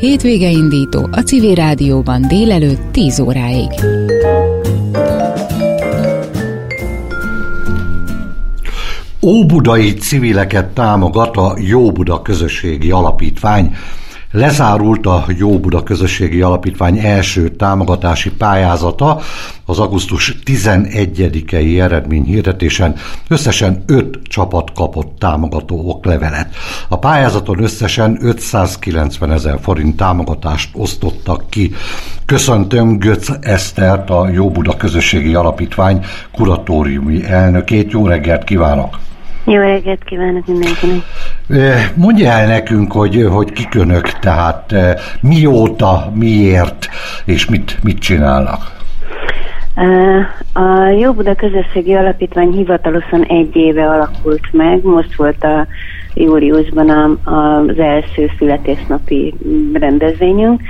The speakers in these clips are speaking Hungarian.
Hétvége indító a Civil Rádióban délelőtt 10 óráig. Óbudai civileket támogat a Jó Közösségi Alapítvány. Lezárult a Jó Buda Közösségi Alapítvány első támogatási pályázata az augusztus 11-i eredményhirdetésen összesen 5 csapat kapott támogató oklevelet. A pályázaton összesen 590 ezer forint támogatást osztottak ki. Köszöntöm Götz Esztert, a Jó Buda Közösségi Alapítvány kuratóriumi elnökét. Jó reggelt kívánok! Jó reggelt kívánok mindenkinek! Mondja el nekünk, hogy, hogy kik önök, tehát mióta, miért, és mit, mit csinálnak? A Jó Buda Közösségi Alapítvány hivatalosan egy éve alakult meg, most volt a júliusban a, az első születésnapi rendezvényünk,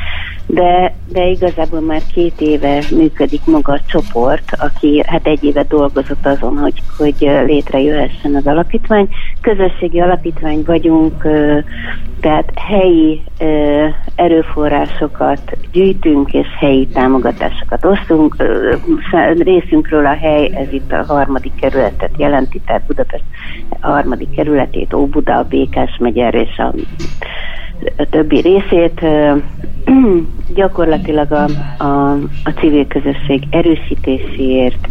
de, de igazából már két éve működik maga a csoport, aki hát egy éve dolgozott azon, hogy, hogy létrejöhessen az alapítvány. Közösségi alapítvány vagyunk, tehát helyi erőforrásokat gyűjtünk, és helyi támogatásokat osztunk. Részünkről a hely, ez itt a harmadik kerületet jelenti, tehát Budapest harmadik kerületét, Óbuda, a Békás megyer és a többi részét gyakorlatilag a, a, a civil közösség erősítéséért,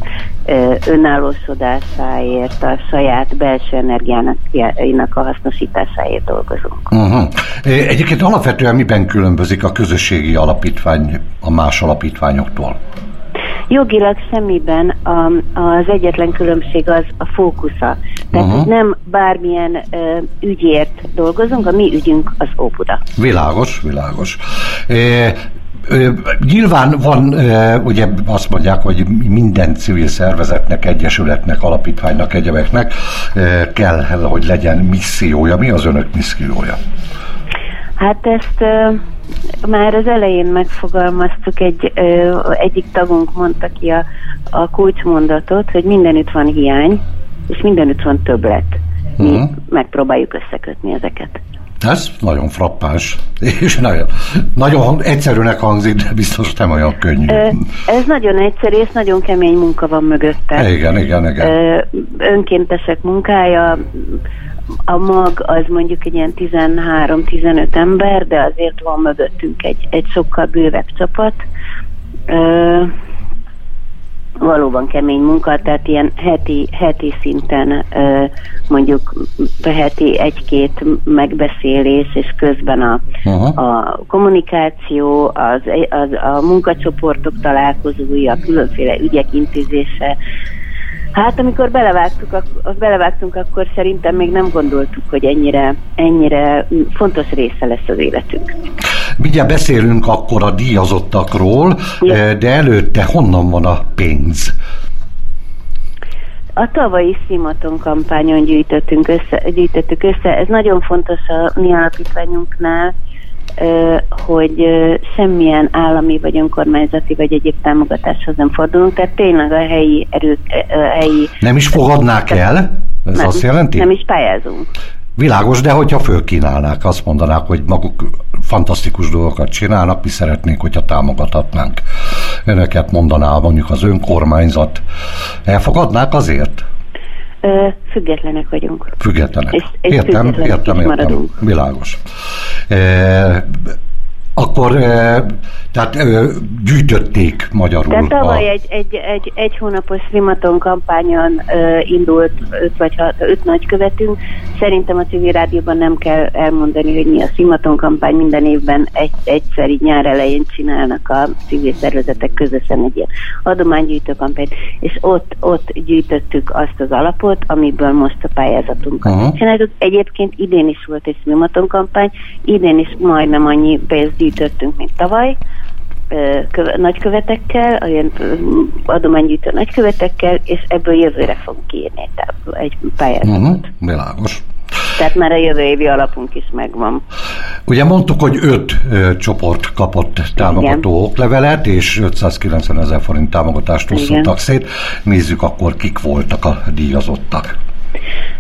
önállósodásáért, a saját belső energiának a hasznosításáért dolgozunk. Uh-huh. Egyébként alapvetően miben különbözik a közösségi alapítvány a más alapítványoktól? Jogilag semmiben a, az egyetlen különbség az a fókusza. Tehát uh-huh. nem bármilyen ö, ügyért dolgozunk, a mi ügyünk az Óbuda. Világos, világos. É, Nyilván van, ugye azt mondják, hogy minden civil szervezetnek, egyesületnek, alapítványnak, egyebeknek kell, hogy legyen missziója. Mi az önök missziója? Hát ezt már az elején megfogalmaztuk, egy, egyik tagunk mondta ki a, a kulcsmondatot, hogy mindenütt van hiány, és mindenütt van többlet. Mi uh-huh. megpróbáljuk összekötni ezeket. Ez nagyon frappáns, és nagyon, nagyon egyszerűnek hangzik, de biztos nem olyan könnyű. Ez nagyon egyszerű, és nagyon kemény munka van mögötte. Igen, igen, igen. Önkéntesek munkája, a mag az mondjuk egy ilyen 13-15 ember, de azért van mögöttünk egy, egy sokkal bővebb csapat. Valóban kemény munka, tehát ilyen heti, heti szinten mondjuk heti egy-két megbeszélés, és közben a, a kommunikáció, az, az, a munkacsoportok találkozója, különféle ügyek intézése, Hát amikor belevágtuk, belevágtunk, akkor szerintem még nem gondoltuk, hogy ennyire, ennyire fontos része lesz az életünk. Mindjárt beszélünk akkor a díjazottakról, ja. de előtte honnan van a pénz? A tavalyi Szimaton kampányon gyűjtöttünk össze, gyűjtöttük össze. Ez nagyon fontos a mi alapítványunknál, hogy semmilyen állami vagy önkormányzati vagy egyéb támogatáshoz nem fordulunk, tehát tényleg a helyi erők, a helyi... Nem is fogadnák el? Ez nem, azt jelenti? Nem is pályázunk. Világos, de hogyha fölkínálnák, azt mondanák, hogy maguk fantasztikus dolgokat csinálnak, mi szeretnénk, hogyha támogathatnánk. Önöket mondaná mondjuk az önkormányzat. Elfogadnák azért? Függetlenek vagyunk. Függetlenek. És, és értem, értem, értem. Maradunk. Világos. E, akkor e, tehát ö, gyűjtötték magyarul. Tehát tavaly a... egy, egy, egy, egy hónapos Szimaton kampányon indult öt vagy hat, öt nagykövetünk. Szerintem a civil rádióban nem kell elmondani, hogy mi a Szimaton kampány. Minden évben egy, egyszer így nyár elején csinálnak a civil szervezetek közösen egy ilyen adománygyűjtő kampányt, és ott, ott gyűjtöttük azt az alapot, amiből most a pályázatunkat uh-huh. csináljuk. Egyébként idén is volt egy Szimaton kampány, idén is majdnem annyi pénzt gyűjtöttünk, mint tavaly köve, nagykövetekkel, olyan adománygyűjtő nagykövetekkel, és ebből jövőre fog kiírni egy pályázatot. Uh-huh, világos. Tehát már a jövő évi alapunk is megvan. Ugye mondtuk, hogy öt ö, csoport kapott támogató Igen. oklevelet, és 590 ezer forint támogatást osztottak szét. Nézzük akkor, kik voltak a díjazottak.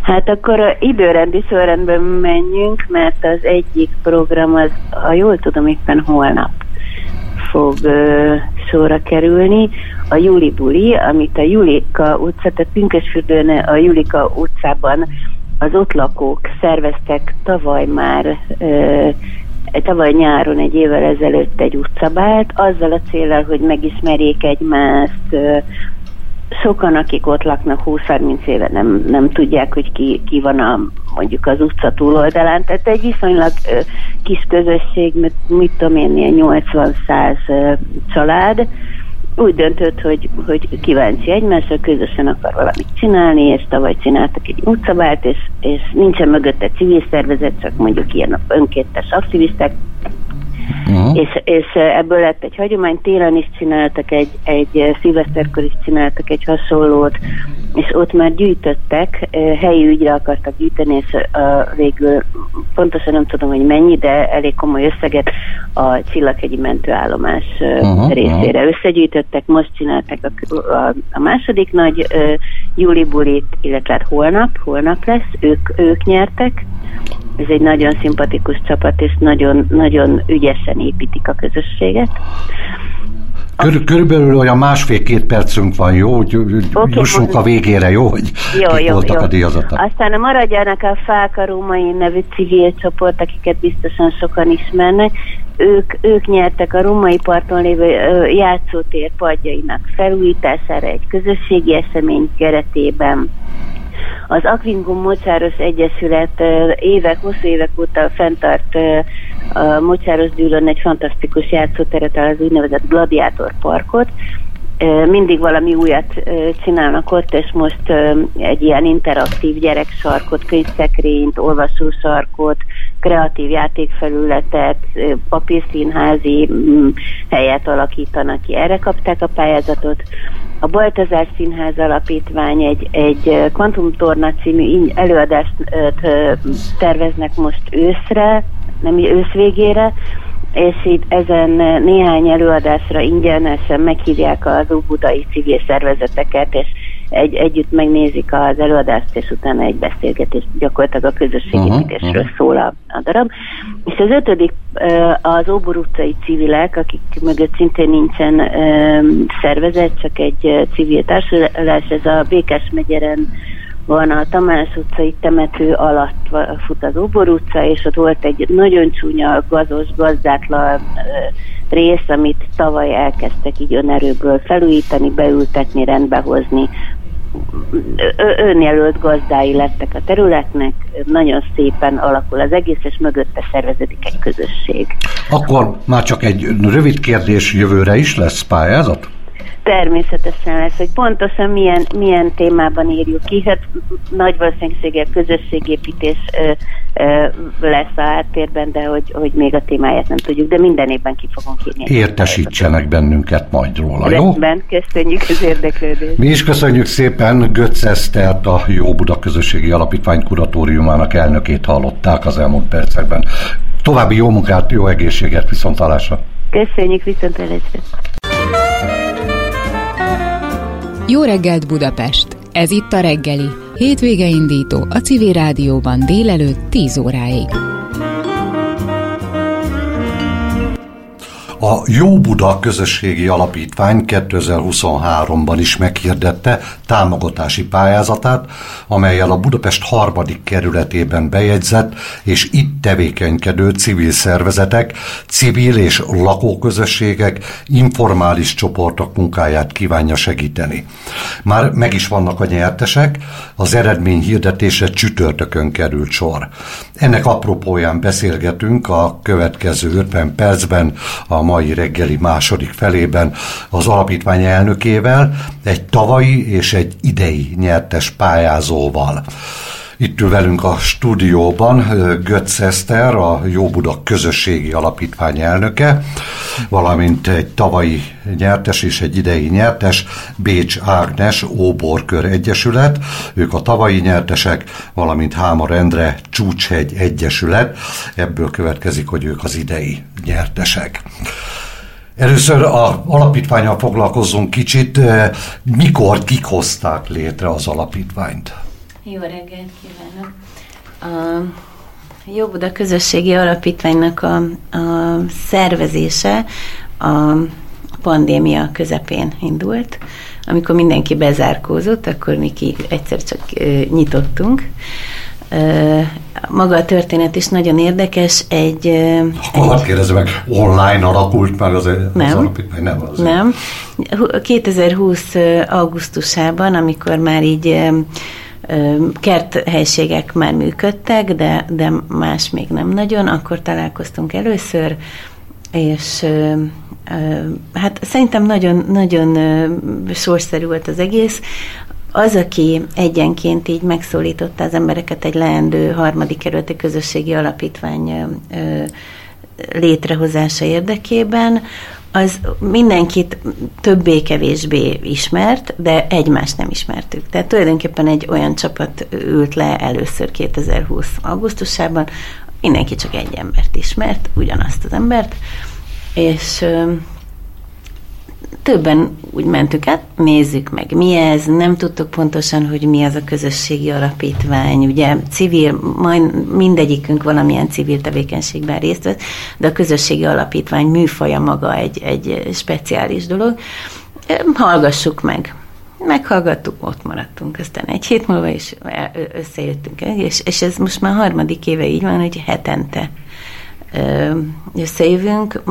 Hát akkor időrendi sorrendben menjünk, mert az egyik program az, ha jól tudom, éppen holnap fog ö, szóra kerülni. A Juli Buli, amit a Julika utca, tehát Pünkösfürdőn a Julika utcában az ott lakók szerveztek tavaly már ö, tavaly nyáron egy évvel ezelőtt egy utcabált, azzal a célral, hogy megismerjék egymást, sokan, akik ott laknak 20-30 éve nem, nem tudják, hogy ki, ki van a, mondjuk az utca túloldalán. Tehát egy viszonylag ö, kis közösség, mit, mit tudom én, ilyen 80-100 család, úgy döntött, hogy, hogy kíváncsi egymásra, közösen akar valamit csinálni, és tavaly csináltak egy utcabált, és, és nincsen mögötte civil szervezet, csak mondjuk ilyen önkéntes aktivisták, Uh-huh. És, és ebből lett egy hagyomány, télen is csináltak egy, egy szilveszterkor is csináltak egy hasonlót, és ott már gyűjtöttek, helyi ügyre akartak gyűjteni, és a, végül pontosan nem tudom, hogy mennyi, de elég komoly összeget a Csillaghegyi mentőállomás uh-huh, részére uh-huh. összegyűjtöttek, most csinálták a, a, a második nagy uh, júli bulit, illetve hát holnap, holnap lesz, ők, ők nyertek, ez egy nagyon szimpatikus csapat, és nagyon, nagyon ügyesen építik a közösséget. Kör, körülbelül olyan másfél-két percünk van, jó? Hogy okay, jussunk a végére, jó? Hogy jó, jó, voltak jó. a díjazatok. Aztán maradjanak a Fák a Római nevű civil csoport, akiket biztosan sokan ismernek. Ők, ők nyertek a római parton lévő játszótér padjainak felújítására egy közösségi esemény keretében az Aquingum Mocsáros Egyesület évek, hosszú évek óta fenntart a Mocsáros Gyűlön egy fantasztikus játszóteret, az úgynevezett Gladiátor Parkot, mindig valami újat csinálnak ott, és most egy ilyen interaktív gyereksarkot, könyvszekrényt, olvasósarkot, kreatív játékfelületet, papírszínházi mm, helyet alakítanak ki. Erre kapták a pályázatot. A Baltazár Színház Alapítvány egy, egy Kvantumtorna című előadást terveznek most őszre, nem ősz végére, és itt ezen néhány előadásra ingyenesen meghívják az óbudai civil szervezeteket, és egy, együtt megnézik az előadást, és utána egy beszélgetés gyakorlatilag a közösségépítésről uh-huh, uh-huh. szól a, a darab. És az ötödik az Óbor utcai civilek, akik mögött szintén nincsen szervezet, csak egy civil társulás, ez a Békes megyeren van a Tamás utcai temető alatt fut az Óbor utca, és ott volt egy nagyon csúnya, gazos, gazdátlan rész, amit tavaly elkezdtek így önerőből felújítani, beültetni, rendbehozni. Önjelölt gazdái lettek a területnek, nagyon szépen alakul az egész, és mögötte szerveződik egy közösség. Akkor már csak egy rövid kérdés jövőre is lesz pályázat? Természetesen lesz, hogy pontosan milyen, milyen témában írjuk ki. Hát nagy valószínűséggel közösségépítés ö, ö, lesz a háttérben, de hogy, hogy még a témáját nem tudjuk, de minden évben ki fogunk írni. Értesítsenek bennünket majd róla, jó? Rendben, köszönjük az érdeklődést. Mi is köszönjük szépen Götz Esztert, a Jó Buda Közösségi Alapítvány kuratóriumának elnökét hallották az elmúlt percekben. További jó munkát, jó egészséget, viszontalásra! Köszönjük, viszontalásra! Jó reggelt Budapest! Ez itt a reggeli. Hétvége indító a Civil Rádióban délelőtt 10 óráig. A Jó Buda Közösségi Alapítvány 2023-ban is meghirdette támogatási pályázatát, amelyel a Budapest harmadik kerületében bejegyzett és itt tevékenykedő civil szervezetek, civil és lakóközösségek, informális csoportok munkáját kívánja segíteni. Már meg is vannak a nyertesek, az eredmény hirdetése csütörtökön került sor. Ennek apropóján beszélgetünk a következő 50 percben a mai reggeli második felében az alapítvány elnökével, egy tavalyi és egy idei nyertes pályázóval. Itt ül velünk a stúdióban Götz Eszter, a Jó Buda Közösségi Alapítvány elnöke, valamint egy tavalyi nyertes és egy idei nyertes, Bécs Ágnes Óborkör Egyesület, ők a tavalyi nyertesek, valamint Hámar Endre Csúcshegy Egyesület, ebből következik, hogy ők az idei nyertesek. Először a alapítványal foglalkozzunk kicsit. Mikor, kik hozták létre az alapítványt? Jó reggelt kívánok! A Jó Buda Közösségi Alapítványnak a, a szervezése a pandémia közepén indult. Amikor mindenki bezárkózott, akkor mi ki egyszer csak nyitottunk. Maga a történet is nagyon érdekes. Egy, Akkor egy... kérdezem meg, online alakult meg az, nem, az alapítvány? Nem, az nem. 2020 augusztusában, amikor már így kerthelységek már működtek, de, de más még nem nagyon, akkor találkoztunk először, és hát szerintem nagyon, nagyon sorszerű volt az egész. Az, aki egyenként így megszólította az embereket egy leendő harmadik kerületi közösségi alapítvány létrehozása érdekében, az mindenkit többé-kevésbé ismert, de egymást nem ismertük. Tehát tulajdonképpen egy olyan csapat ült le először 2020. augusztusában, mindenki csak egy embert ismert, ugyanazt az embert, és többen úgy mentük át, nézzük meg, mi ez, nem tudtuk pontosan, hogy mi az a közösségi alapítvány, ugye civil, majd mindegyikünk valamilyen civil tevékenységben részt vesz, de a közösségi alapítvány műfaja maga egy, egy speciális dolog. Hallgassuk meg. Meghallgattuk, ott maradtunk, aztán egy hét múlva is összejöttünk, és, és ez most már harmadik éve így van, hogy hetente összejövünk.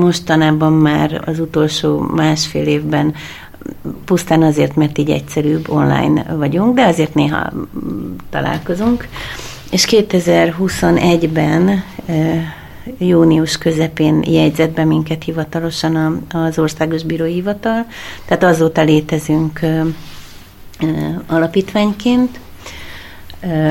Mostanában már az utolsó másfél évben pusztán azért, mert így egyszerűbb online vagyunk, de azért néha találkozunk. És 2021-ben június közepén jegyzett be minket hivatalosan az Országos Bírói Hivatal, tehát azóta létezünk alapítványként,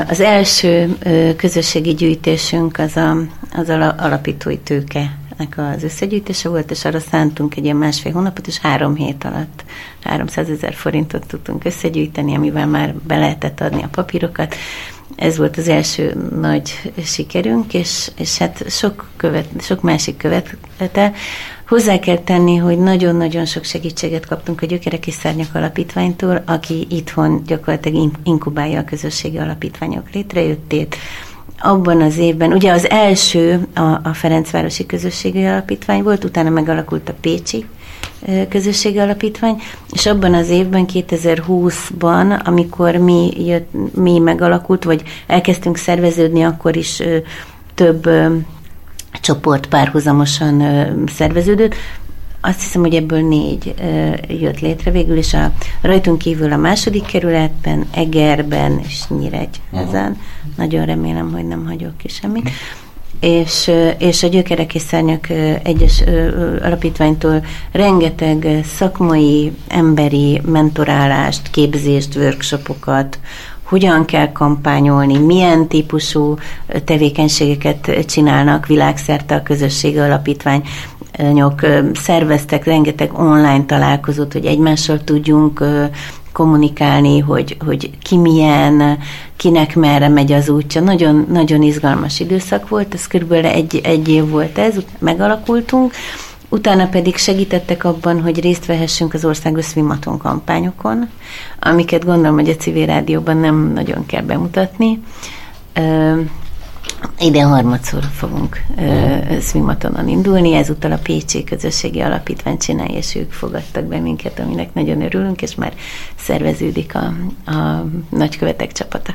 az első közösségi gyűjtésünk az a, az alapítói tőke az összegyűjtése volt, és arra szántunk egy ilyen másfél hónapot, és három hét alatt 300 ezer forintot tudtunk összegyűjteni, amivel már be lehetett adni a papírokat. Ez volt az első nagy sikerünk, és, és hát sok, követ, sok másik követete. Hozzá kell tenni, hogy nagyon-nagyon sok segítséget kaptunk a Gyökerek és Szárnyak Alapítványtól, aki itthon gyakorlatilag inkubálja a közösségi alapítványok létrejöttét. Abban az évben, ugye az első a, a Ferencvárosi Közösségi Alapítvány volt, utána megalakult a Pécsi közösségi alapítvány, és abban az évben, 2020-ban, amikor mi, jött, mi megalakult, vagy elkezdtünk szerveződni, akkor is több csoport párhuzamosan szerveződött. Azt hiszem, hogy ebből négy jött létre végül, és a rajtunk kívül a második kerületben, Egerben és Nyíregyházán. Uh-huh. Nagyon remélem, hogy nem hagyok ki semmit. És, és a Gyökerek és Szárnyak egyes alapítványtól rengeteg szakmai, emberi mentorálást, képzést, workshopokat, hogyan kell kampányolni, milyen típusú tevékenységeket csinálnak világszerte a közösségi alapítványok, szerveztek rengeteg online találkozót, hogy egymással tudjunk kommunikálni, hogy, hogy ki milyen, kinek merre megy az útja. Nagyon, nagyon izgalmas időszak volt, ez körülbelül egy, egy év volt ez, megalakultunk, Utána pedig segítettek abban, hogy részt vehessünk az országos Swimaton kampányokon, amiket gondolom, hogy a civil rádióban nem nagyon kell bemutatni. Ide harmadszor fogunk Swimatonon indulni, ezúttal a Pécsi Közösségi Alapítvány csinálja, és ők fogadtak be minket, aminek nagyon örülünk, és már szerveződik a, a nagykövetek csapata.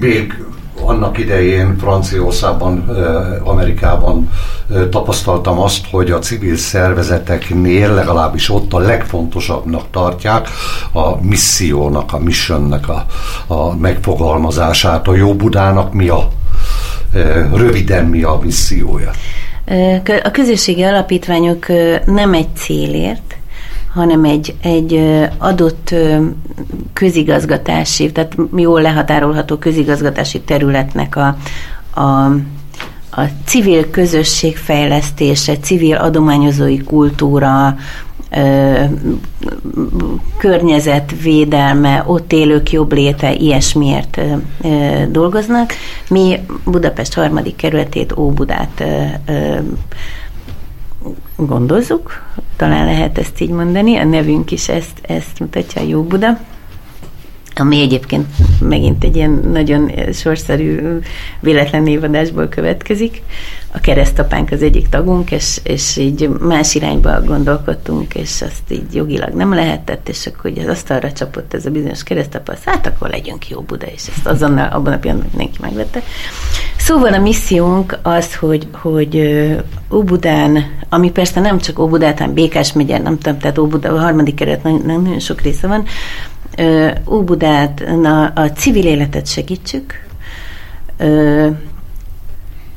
Még annak idején Franciaországban, Amerikában tapasztaltam azt, hogy a civil szervezeteknél legalábbis ott a legfontosabbnak tartják a missziónak, a missionnek a, a megfogalmazását. A Jó Budának mi a röviden mi a missziója? A közösségi alapítványok nem egy célért, hanem egy, egy adott közigazgatási, tehát jól lehatárolható közigazgatási területnek a, a, a civil közösség fejlesztése, civil adományozói kultúra, ö, környezetvédelme, ott élők jobb léte, ilyesmiért ö, dolgoznak. Mi Budapest harmadik kerületét, Óbudát ö, ö, gondozzuk, talán lehet ezt így mondani, a nevünk is ezt, ezt mutatja, a Jó Buda. Ami egyébként megint egy ilyen nagyon sorszerű véletlen névadásból következik. A keresztapánk az egyik tagunk, és, és így más irányba gondolkodtunk, és azt így jogilag nem lehetett, és akkor ugye az asztalra csapott ez a bizonyos keresztapa, azt hát akkor legyünk jó Buda, és ezt azonnal abban a pillanatban mindenki megvette. Szóval a missziónk az, hogy, hogy Óbudán, ami persze nem csak Óbudát, hanem Békás megye, nem tudom, tehát Óbuda, a harmadik keret nagyon, nagyon sok része van, Óbudát a, civil életet segítsük,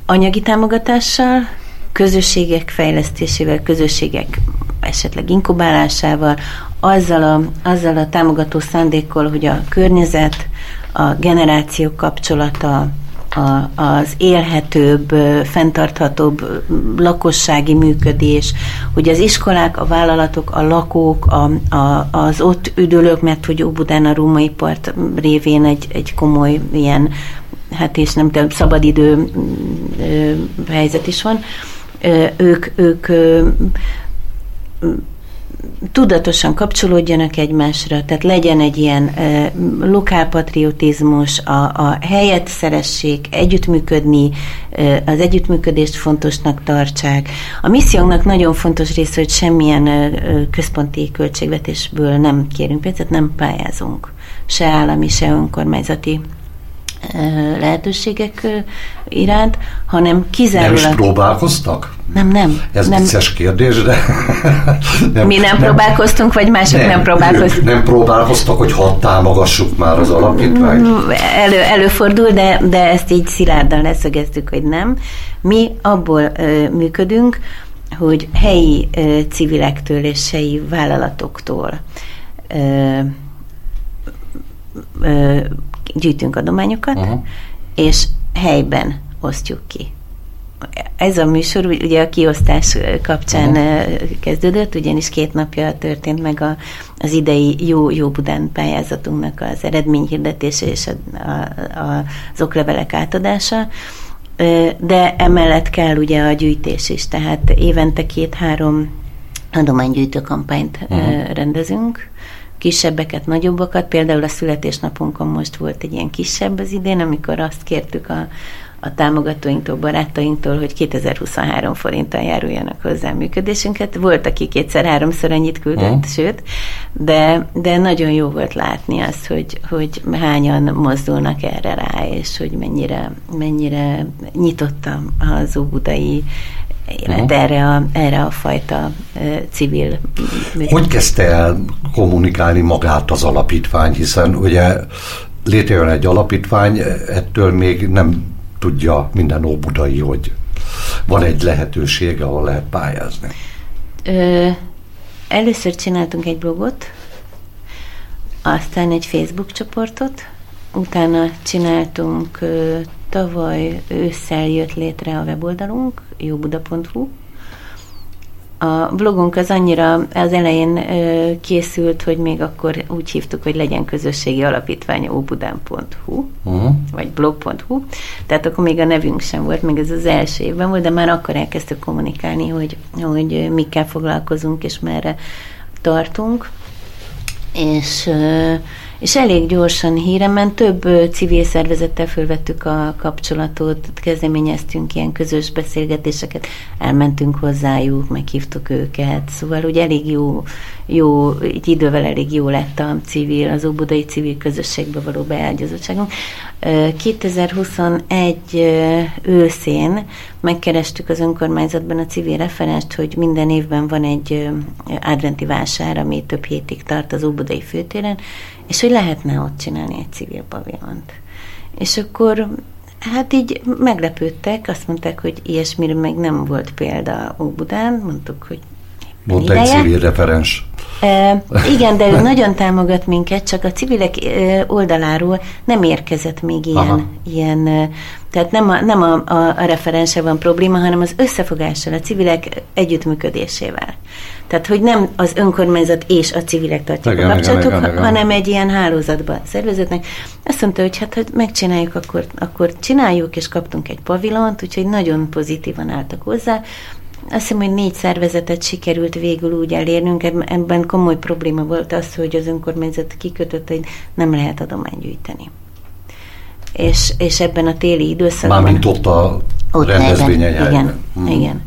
anyagi támogatással, közösségek fejlesztésével, közösségek esetleg inkubálásával, azzal a, azzal a támogató szándékkal, hogy a környezet, a generációk kapcsolata, a, az élhetőbb, fenntarthatóbb lakossági működés, hogy az iskolák, a vállalatok, a lakók, a, a, az ott üdülők, mert hogy Óbudán a római part révén egy, egy komoly ilyen, hát és nem tudom, szabadidő helyzet is van, ők, ők tudatosan kapcsolódjanak egymásra, tehát legyen egy ilyen e, lokálpatriotizmus, a, a helyet szeressék, együttműködni, e, az együttműködést fontosnak tartsák. A missziónknak nagyon fontos része, hogy semmilyen e, központi költségvetésből nem kérünk pénzt, nem pályázunk se állami, se önkormányzati lehetőségek iránt, hanem kizárólag... Nem is próbálkoztak? Nem, nem. Ez nem. vicces kérdés, de... nem, Mi nem, nem próbálkoztunk, vagy mások nem, nem próbálkoztak? Nem próbálkoztak, hogy hadd támogassuk már az alapítványt? Elő, előfordul, de, de ezt így szilárdan leszögeztük, hogy nem. Mi abból ö, működünk, hogy helyi ö, civilektől és helyi vállalatoktól ö, ö, gyűjtünk adományokat, uh-huh. és helyben osztjuk ki. Ez a műsor ugye a kiosztás kapcsán uh-huh. kezdődött, ugyanis két napja történt meg a, az idei Jó, Jó Budán pályázatunknak az eredményhirdetése és a, a, a, az oklevelek átadása de emellett kell ugye a gyűjtés is, tehát évente két-három adománygyűjtő kampányt uh-huh. rendezünk, kisebbeket, nagyobbakat. Például a születésnapunkon most volt egy ilyen kisebb az idén, amikor azt kértük a, a támogatóinktól, barátainktól, hogy 2023 forinttal járuljanak hozzá a működésünket. Volt, aki kétszer-háromszor annyit küldött, mm. sőt, de, de nagyon jó volt látni azt, hogy, hogy hányan mozdulnak erre rá, és hogy mennyire, mennyire nyitottam az óbudai élet erre, a, erre a fajta civil Hogy kezdte el kommunikálni magát az alapítvány, hiszen ugye létrejön egy alapítvány, ettől még nem tudja minden óbudai, hogy van egy lehetőség, ahol lehet pályázni. Ö, először csináltunk egy blogot, aztán egy Facebook csoportot, utána csináltunk Tavaly ősszel jött létre a weboldalunk, jóbuda.hu. A blogunk az annyira az elején ö, készült, hogy még akkor úgy hívtuk, hogy legyen közösségi alapítvány óbudán.hu, uh-huh. vagy blog.hu, tehát akkor még a nevünk sem volt, még ez az első évben volt, de már akkor elkezdtük kommunikálni, hogy, hogy mikkel foglalkozunk, és merre tartunk. És ö, és elég gyorsan híremen több civil szervezettel fölvettük a kapcsolatot, kezdeményeztünk ilyen közös beszélgetéseket, elmentünk hozzájuk, meghívtuk őket, szóval úgy elég jó, jó így idővel elég jó lett a civil, az óbudai civil közösségbe való beágyazottságunk. 2021 őszén megkerestük az önkormányzatban a civil referenst, hogy minden évben van egy adventi vásár, ami több hétig tart az óbudai főtéren, és hogy lehetne ott csinálni egy civil pavilont. És akkor hát így meglepődtek, azt mondták, hogy ilyesmire meg nem volt példa Óbudán, mondtuk, hogy volt egy civil referens. E, igen, de ő nagyon támogat minket, csak a civilek oldaláról nem érkezett még ilyen, ilyen tehát nem, a, nem a, a, a referense van probléma, hanem az összefogással, a civilek együttműködésével. Tehát, hogy nem az önkormányzat és a civilek tartják igen, a kapcsolatok, igen, igen, hanem egy ilyen hálózatban szervezetnek. Azt mondta, hogy hát, ha megcsináljuk, akkor, akkor csináljuk, és kaptunk egy pavilont, úgyhogy nagyon pozitívan álltak hozzá. azt hiszem, hogy négy szervezetet sikerült végül úgy elérnünk, ebben komoly probléma volt az, hogy az önkormányzat kikötött, hogy nem lehet adományt gyűjteni. És, és ebben a téli időszakban... Mármint ott a rendezvényen Igen, hmm. igen.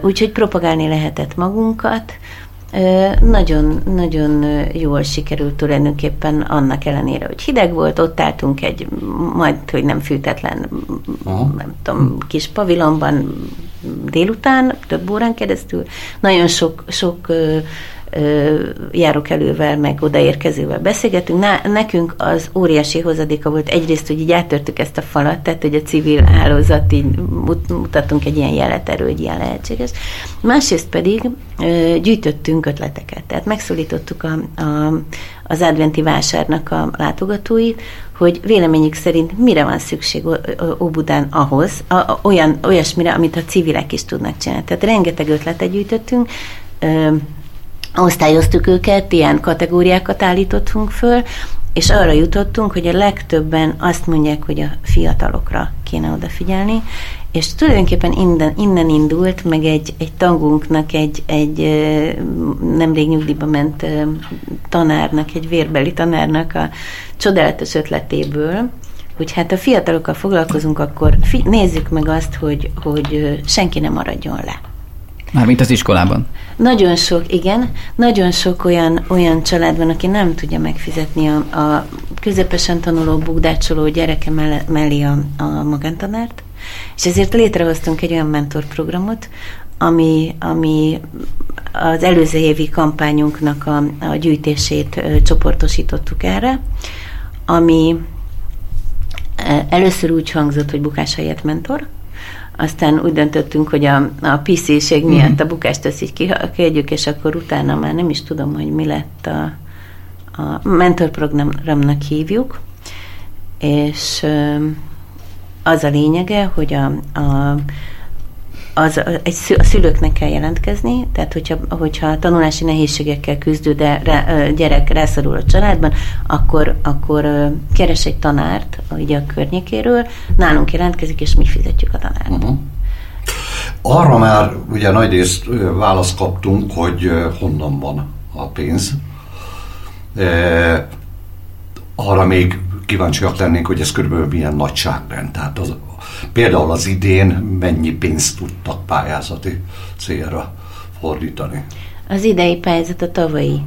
Úgyhogy propagálni lehetett magunkat, nagyon, nagyon jól sikerült tulajdonképpen annak ellenére, hogy hideg volt, ott álltunk egy majd, hogy nem fűtetlen, Aha. nem tudom, kis pavilonban délután, több órán keresztül. Nagyon sok, sok járok elővel, meg odaérkezővel beszélgetünk. Na, nekünk az óriási hozadéka volt egyrészt, hogy így áttörtük ezt a falat, tehát hogy a civil hálózat így mutattunk egy ilyen jelet erő, hogy ilyen lehetséges. Másrészt pedig gyűjtöttünk ötleteket, tehát megszólítottuk a, a, az adventi vásárnak a látogatóit, hogy véleményük szerint mire van szükség Óbudán ahhoz, a, a, olyan, olyasmire, amit a civilek is tudnak csinálni. Tehát rengeteg ötletet gyűjtöttünk, osztályoztuk őket, ilyen kategóriákat állítottunk föl, és arra jutottunk, hogy a legtöbben azt mondják, hogy a fiatalokra kéne odafigyelni, és tulajdonképpen innen, innen indult, meg egy, egy tagunknak, egy, egy nemrég nyugdíjba ment tanárnak, egy vérbeli tanárnak a csodálatos ötletéből, hogy hát a fiatalokkal foglalkozunk, akkor fi- nézzük meg azt, hogy, hogy senki nem maradjon le. Mármint az iskolában. Nagyon sok, igen, nagyon sok olyan, olyan család van, aki nem tudja megfizetni a, a közepesen tanuló, bugdácsoló gyereke mellé a, a magántanárt, és ezért létrehoztunk egy olyan mentorprogramot, ami, ami az előző évi kampányunknak a, a gyűjtését ö, csoportosítottuk erre, ami először úgy hangzott, hogy bukás helyett mentor, aztán úgy döntöttünk, hogy a, a PC-ség miatt mhm. a bukást ezt így kihagyjuk, és akkor utána már nem is tudom, hogy mi lett a, a mentorprogramnak hívjuk, és az a lényege, hogy a, a az egy a szülőknek kell jelentkezni, tehát hogyha, hogyha tanulási nehézségekkel küzdő de rá, gyerek rászorul a családban, akkor, akkor keres egy tanárt így a környékéről, nálunk jelentkezik, és mi fizetjük a tanárt. Uh-huh. Arra már ugye nagy részt választ kaptunk, hogy honnan van a pénz. E, arra még kíváncsiak lennénk, hogy ez körülbelül milyen nagyságrend. Tehát az, Például az idén mennyi pénzt tudtak pályázati célra fordítani? Az idei pályázat a tavalyi,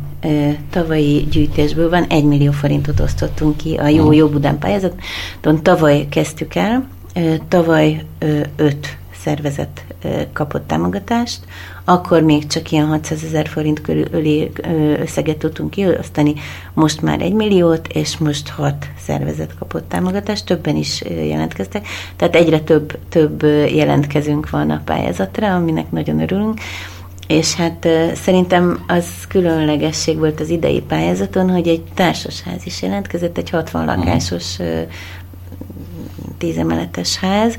tavalyi gyűjtésből van, egy millió forintot osztottunk ki a Jó Jó Budán pályázaton. Tavaly kezdtük el, tavaly öt szervezet kapott támogatást, akkor még csak ilyen 600 ezer forint körüli összeget tudtunk kiosztani, most már egy milliót, és most hat szervezet kapott támogatást, többen is jelentkeztek, tehát egyre több, több jelentkezünk van a pályázatra, aminek nagyon örülünk, és hát szerintem az különlegesség volt az idei pályázaton, hogy egy társasház is jelentkezett, egy 60 lakásos tízemeletes ház,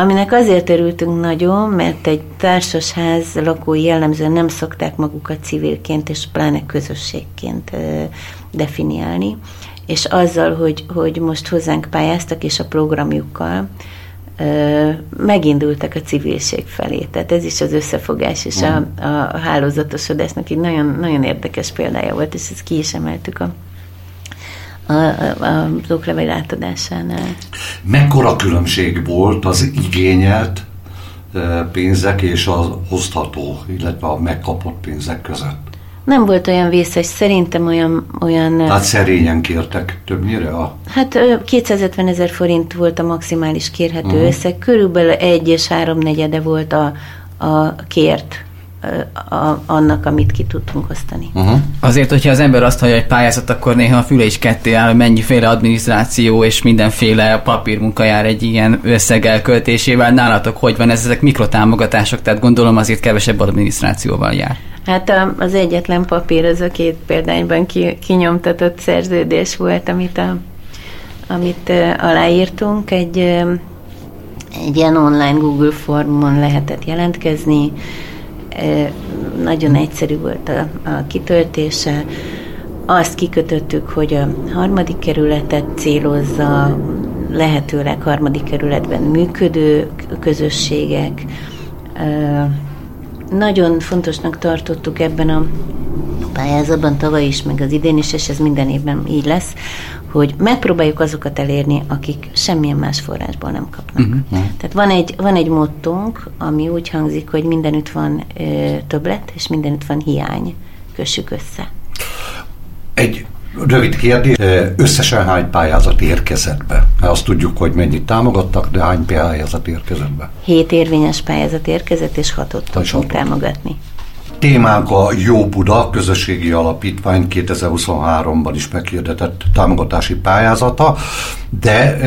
aminek azért örültünk nagyon, mert egy társasház lakói jellemzően nem szokták magukat civilként és pláne közösségként definiálni, és azzal, hogy, hogy most hozzánk pályáztak, és a programjukkal megindultak a civilség felé. Tehát ez is az összefogás és a, a hálózatosodásnak egy nagyon, nagyon érdekes példája volt, és ezt ki is emeltük a az oklevél átadásánál. Mekkora különbség volt az igényelt pénzek és az hozható, illetve a megkapott pénzek között? Nem volt olyan vészes, szerintem olyan... olyan Tehát szerényen kértek többnyire? A... Hát 250 ezer forint volt a maximális kérhető uh-huh. összeg, körülbelül egy és háromnegyede volt a, a kért a, annak, amit ki tudtunk osztani. Uh-huh. Azért, hogyha az ember azt hallja, hogy pályázat, akkor néha a füle is ketté áll, hogy mennyiféle adminisztráció és mindenféle papírmunka jár egy ilyen összeg elköltésével. Nálatok hogy van ez? Ezek mikrotámogatások, tehát gondolom azért kevesebb adminisztrációval jár. Hát az egyetlen papír az a két példányban ki, kinyomtatott szerződés volt, amit, a, amit aláírtunk. Egy, egy ilyen online Google formon lehetett jelentkezni, nagyon egyszerű volt a, a kitöltése. Azt kikötöttük, hogy a harmadik kerületet célozza, lehetőleg harmadik kerületben működő közösségek, nagyon fontosnak tartottuk ebben a pályázatban tavaly is, meg az idén is, és ez minden évben így lesz, hogy megpróbáljuk azokat elérni, akik semmilyen más forrásból nem kapnak. Uh-huh. Tehát van egy, van egy mottónk, ami úgy hangzik, hogy mindenütt van ö, többlet, és mindenütt van hiány. Kössük össze. Egy Rövid kérdés, összesen hány pályázat érkezett be? Azt tudjuk, hogy mennyit támogattak, de hány pályázat érkezett be? Hét érvényes pályázat érkezett, és hatot tudtunk támogatni. Témánk a Jó Buda közösségi alapítvány 2023-ban is meghirdetett támogatási pályázata, de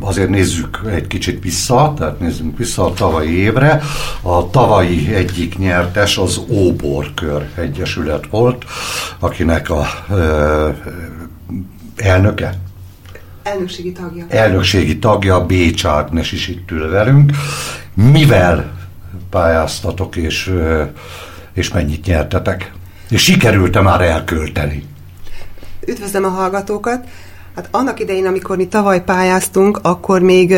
azért nézzük egy kicsit vissza, tehát nézzünk vissza a tavalyi évre. A tavalyi egyik nyertes az Óborkör Egyesület volt, akinek a elnöke, Elnökségi tagja. Elnökségi tagja, Bécs Ágnes is itt ül velünk. Mivel pályáztatok, és és mennyit nyertetek? És sikerült-e már elkölteni? Üdvözlöm a hallgatókat! Hát annak idején, amikor mi tavaly pályáztunk, akkor még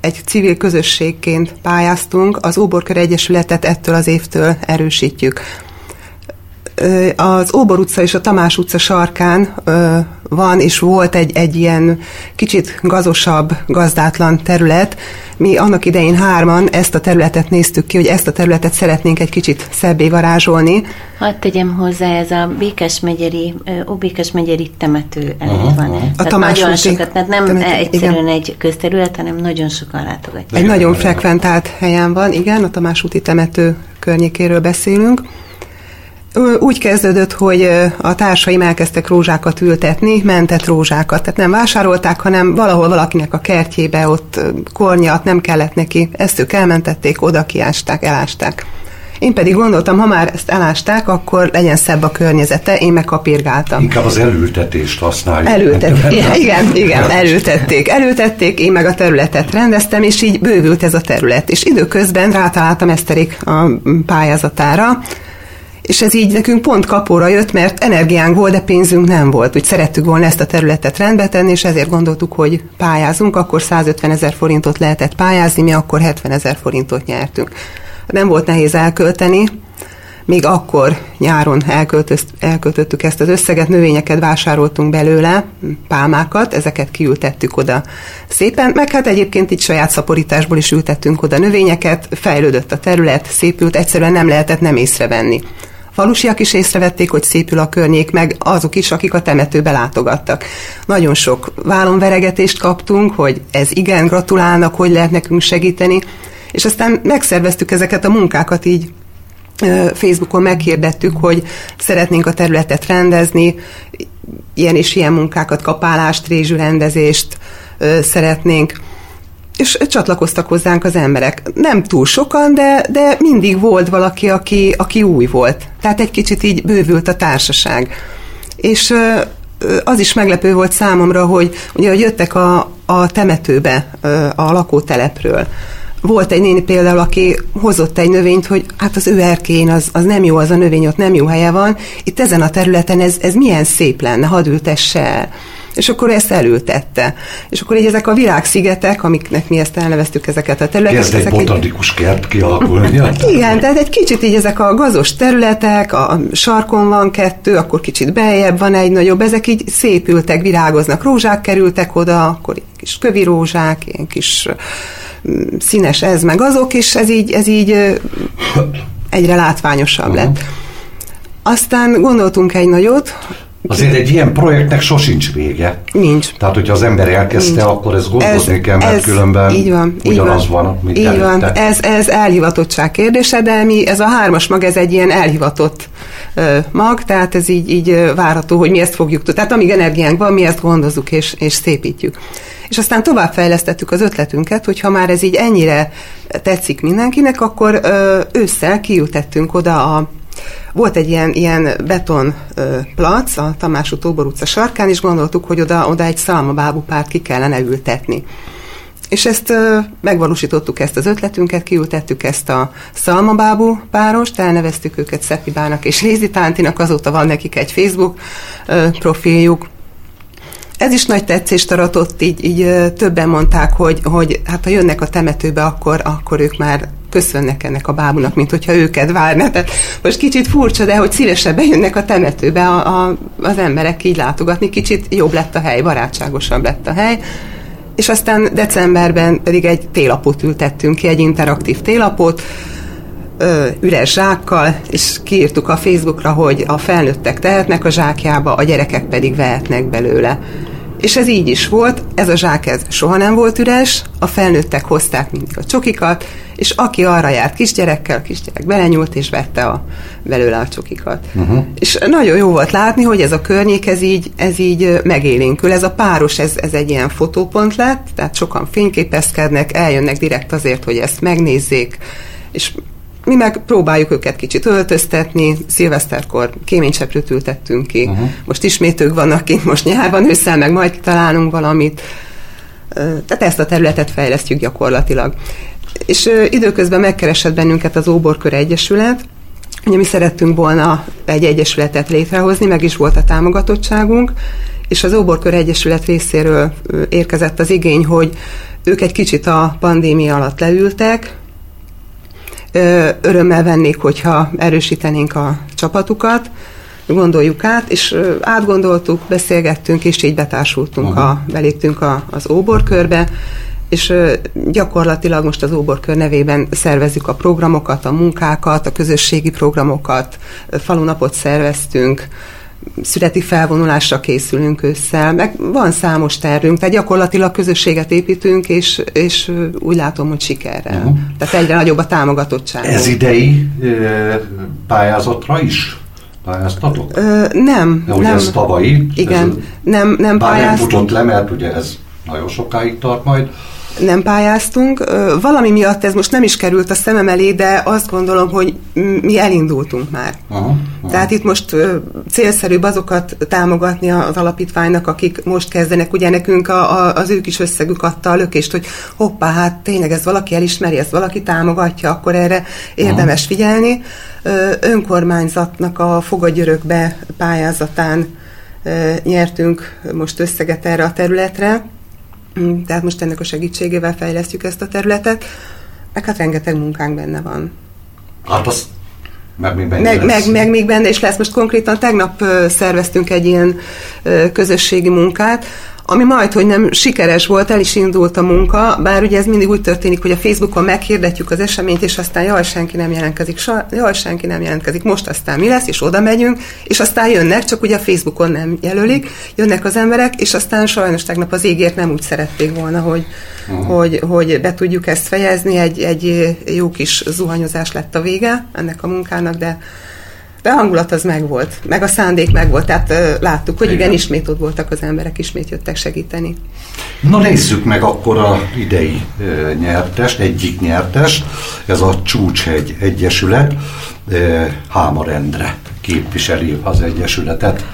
egy civil közösségként pályáztunk, az Óborkör Egyesületet ettől az évtől erősítjük. Az Óbor utca és a Tamás utca sarkán van és volt egy, egy ilyen kicsit gazosabb, gazdátlan terület. Mi annak idején hárman ezt a területet néztük ki, hogy ezt a területet szeretnénk egy kicsit szebbé varázsolni. Hadd tegyem hozzá, ez a Békes megyeri, Óbékes megyeri temető előtt van. A Tamás nagyon sokat, tehát nem temető, egyszerűen igen. egy közterület, hanem nagyon sokan látogatják. Egy nagyon frekventált helyen van, igen, a Tamás úti temető környékéről beszélünk. Úgy kezdődött, hogy a társaim elkezdtek rózsákat ültetni, mentett rózsákat. Tehát nem vásárolták, hanem valahol valakinek a kertjébe ott kornyat nem kellett neki. Ezt ők elmentették, oda kiásták, elásták. Én pedig gondoltam, ha már ezt elásták, akkor legyen szebb a környezete, én meg kapirgáltam. Inkább az elültetést használjuk. Elültették, igen, igen, elültették. Elültették, én meg a területet rendeztem, és így bővült ez a terület. És időközben rátaláltam Eszterik a pályázatára, és ez így nekünk pont kapóra jött, mert energiánk volt, de pénzünk nem volt. Úgy szerettük volna ezt a területet rendbe tenni, és ezért gondoltuk, hogy pályázunk, akkor 150 ezer forintot lehetett pályázni, mi akkor 70 ezer forintot nyertünk. Nem volt nehéz elkölteni, még akkor nyáron elköltöttük ezt az összeget, növényeket vásároltunk belőle, pálmákat, ezeket kiültettük oda szépen, meg hát egyébként itt saját szaporításból is ültettünk oda növényeket, fejlődött a terület, szépült, egyszerűen nem lehetett nem észrevenni falusiak is észrevették, hogy szépül a környék, meg azok is, akik a temetőbe látogattak. Nagyon sok vállonveregetést kaptunk, hogy ez igen, gratulálnak, hogy lehet nekünk segíteni, és aztán megszerveztük ezeket a munkákat így Facebookon meghirdettük, hogy szeretnénk a területet rendezni, ilyen és ilyen munkákat, kapálást, rézsürendezést szeretnénk és csatlakoztak hozzánk az emberek. Nem túl sokan, de, de mindig volt valaki, aki, aki új volt. Tehát egy kicsit így bővült a társaság. És az is meglepő volt számomra, hogy ugye hogy jöttek a, a temetőbe a lakótelepről. Volt egy néni például, aki hozott egy növényt, hogy hát az ő erkén az, az nem jó, az a növény ott nem jó helye van. Itt ezen a területen ez, ez milyen szép lenne, hadd ültesse el és akkor ezt elültette. És akkor így ezek a virágszigetek, amiknek mi ezt elneveztük ezeket a területeket. Kezd egy botanikus egy... kert kialakulni. Igen, tehát egy kicsit így ezek a gazos területek, a sarkon van kettő, akkor kicsit beljebb van egy nagyobb, ezek így szépültek, virágoznak, rózsák kerültek oda, akkor kis kövi rózsák, ilyen kis mm, színes ez meg azok, és ez így, ez így egyre látványosabb uh-huh. lett. Aztán gondoltunk egy nagyot, Azért egy ilyen projektnek sosincs vége. Nincs. Tehát, hogyha az ember elkezdte, Nincs. akkor ez gondozni ez, kell, mert ez, különben így van, ugyanaz így van, van mint Így előtte. van, ez, ez elhivatottság kérdése, de mi, ez a hármas mag, ez egy ilyen elhivatott ö, mag, tehát ez így, így várható, hogy mi ezt fogjuk tudni. Tehát amíg energiánk van, mi ezt gondozzuk és, és szépítjük. És aztán továbbfejlesztettük az ötletünket, hogy ha már ez így ennyire tetszik mindenkinek, akkor ö, ősszel kiültettünk oda a volt egy ilyen, ilyen beton ö, plac a Tamás Tóbor utca sarkán, és gondoltuk, hogy oda, oda egy szalmabábú párt ki kellene ültetni. És ezt ö, megvalósítottuk ezt az ötletünket, kiültettük ezt a szalmabábú párost, elneveztük őket Szepibának és Rézitántinak, azóta van nekik egy Facebook ö, profiljuk, ez is nagy tetszést aratott, így, így többen mondták, hogy, hogy hát ha jönnek a temetőbe, akkor, akkor ők már köszönnek ennek a bábunak, mint hogyha őket várna. Tehát most kicsit furcsa, de hogy szívesebben jönnek a temetőbe a, a, az emberek így látogatni, kicsit jobb lett a hely, barátságosabb lett a hely. És aztán decemberben pedig egy télapot ültettünk ki, egy interaktív télapot, ö, üres zsákkal, és kiírtuk a Facebookra, hogy a felnőttek tehetnek a zsákjába, a gyerekek pedig vehetnek belőle. És ez így is volt, ez a zsák ez soha nem volt üres, a felnőttek hozták mindig a csokikat, és aki arra járt kisgyerekkel, kisgyerek belenyúlt és vette a, belőle a csokikat. Uh-huh. És nagyon jó volt látni, hogy ez a környék, ez így, ez így megélénkül. Ez a páros, ez, ez egy ilyen fotópont lett, tehát sokan fényképezkednek, eljönnek direkt azért, hogy ezt megnézzék, és mi meg próbáljuk őket kicsit öltöztetni, szilveszterkor kéménycseprőt ültettünk ki, uh-huh. most ismét ők vannak kint, most nyárban, ősszel meg majd találunk valamit. Tehát ezt a területet fejlesztjük gyakorlatilag. És időközben megkeresett bennünket az Óborkör Egyesület, Ugye mi szerettünk volna egy egyesületet létrehozni, meg is volt a támogatottságunk, és az Óborkör Egyesület részéről érkezett az igény, hogy ők egy kicsit a pandémia alatt leültek, örömmel vennék, hogyha erősítenénk a csapatukat, gondoljuk át, és átgondoltuk, beszélgettünk, és így betársultunk, a, beléptünk a, az óborkörbe, és gyakorlatilag most az óborkör nevében szervezzük a programokat, a munkákat, a közösségi programokat, falunapot szerveztünk, születi felvonulásra készülünk ősszel, meg van számos tervünk, tehát gyakorlatilag közösséget építünk, és, és úgy látom, hogy sikerrel. Uh-huh. Tehát egyre nagyobb a támogatottság. Ez idei pályázatra is pályáztatok? Ö, nem. De ugye nem. ez tavalyi. Igen, ez nem, nem pályáztunk. nem futott le, mert ugye ez nagyon sokáig tart majd nem pályáztunk. Valami miatt ez most nem is került a szemem elé, de azt gondolom, hogy mi elindultunk már. Aha, aha. Tehát itt most célszerűbb azokat támogatni az alapítványnak, akik most kezdenek. Ugye nekünk a, a, az ők is összegük adta a lökést, hogy hoppá, hát tényleg ez valaki elismeri, ezt valaki támogatja, akkor erre érdemes aha. figyelni. Önkormányzatnak a Fogagyörökbe pályázatán nyertünk most összeget erre a területre tehát most ennek a segítségével fejlesztjük ezt a területet, meg hát rengeteg munkánk benne van. Hát az meg még benne meg, meg, meg még benne is lesz. Most konkrétan tegnap szerveztünk egy ilyen közösségi munkát, ami majd, hogy nem sikeres volt, el is indult a munka, bár ugye ez mindig úgy történik, hogy a Facebookon meghirdetjük az eseményt, és aztán jaj, senki nem jelentkezik, jaj, senki nem jelentkezik, most aztán mi lesz, és oda megyünk, és aztán jönnek, csak ugye a Facebookon nem jelölik, jönnek az emberek, és aztán sajnos tegnap az égért nem úgy szerették volna, hogy, uh-huh. hogy, hogy be tudjuk ezt fejezni, egy, egy jó kis zuhanyozás lett a vége ennek a munkának, de de a hangulat az megvolt, meg a szándék megvolt, tehát ö, láttuk, hogy igen. igen, ismét ott voltak az emberek, ismét jöttek segíteni. Na nézzük meg akkor a idei ö, nyertest, egyik nyertest, ez a Csúcshegy Egyesület, ö, Hámar Endre képviseli az Egyesületet.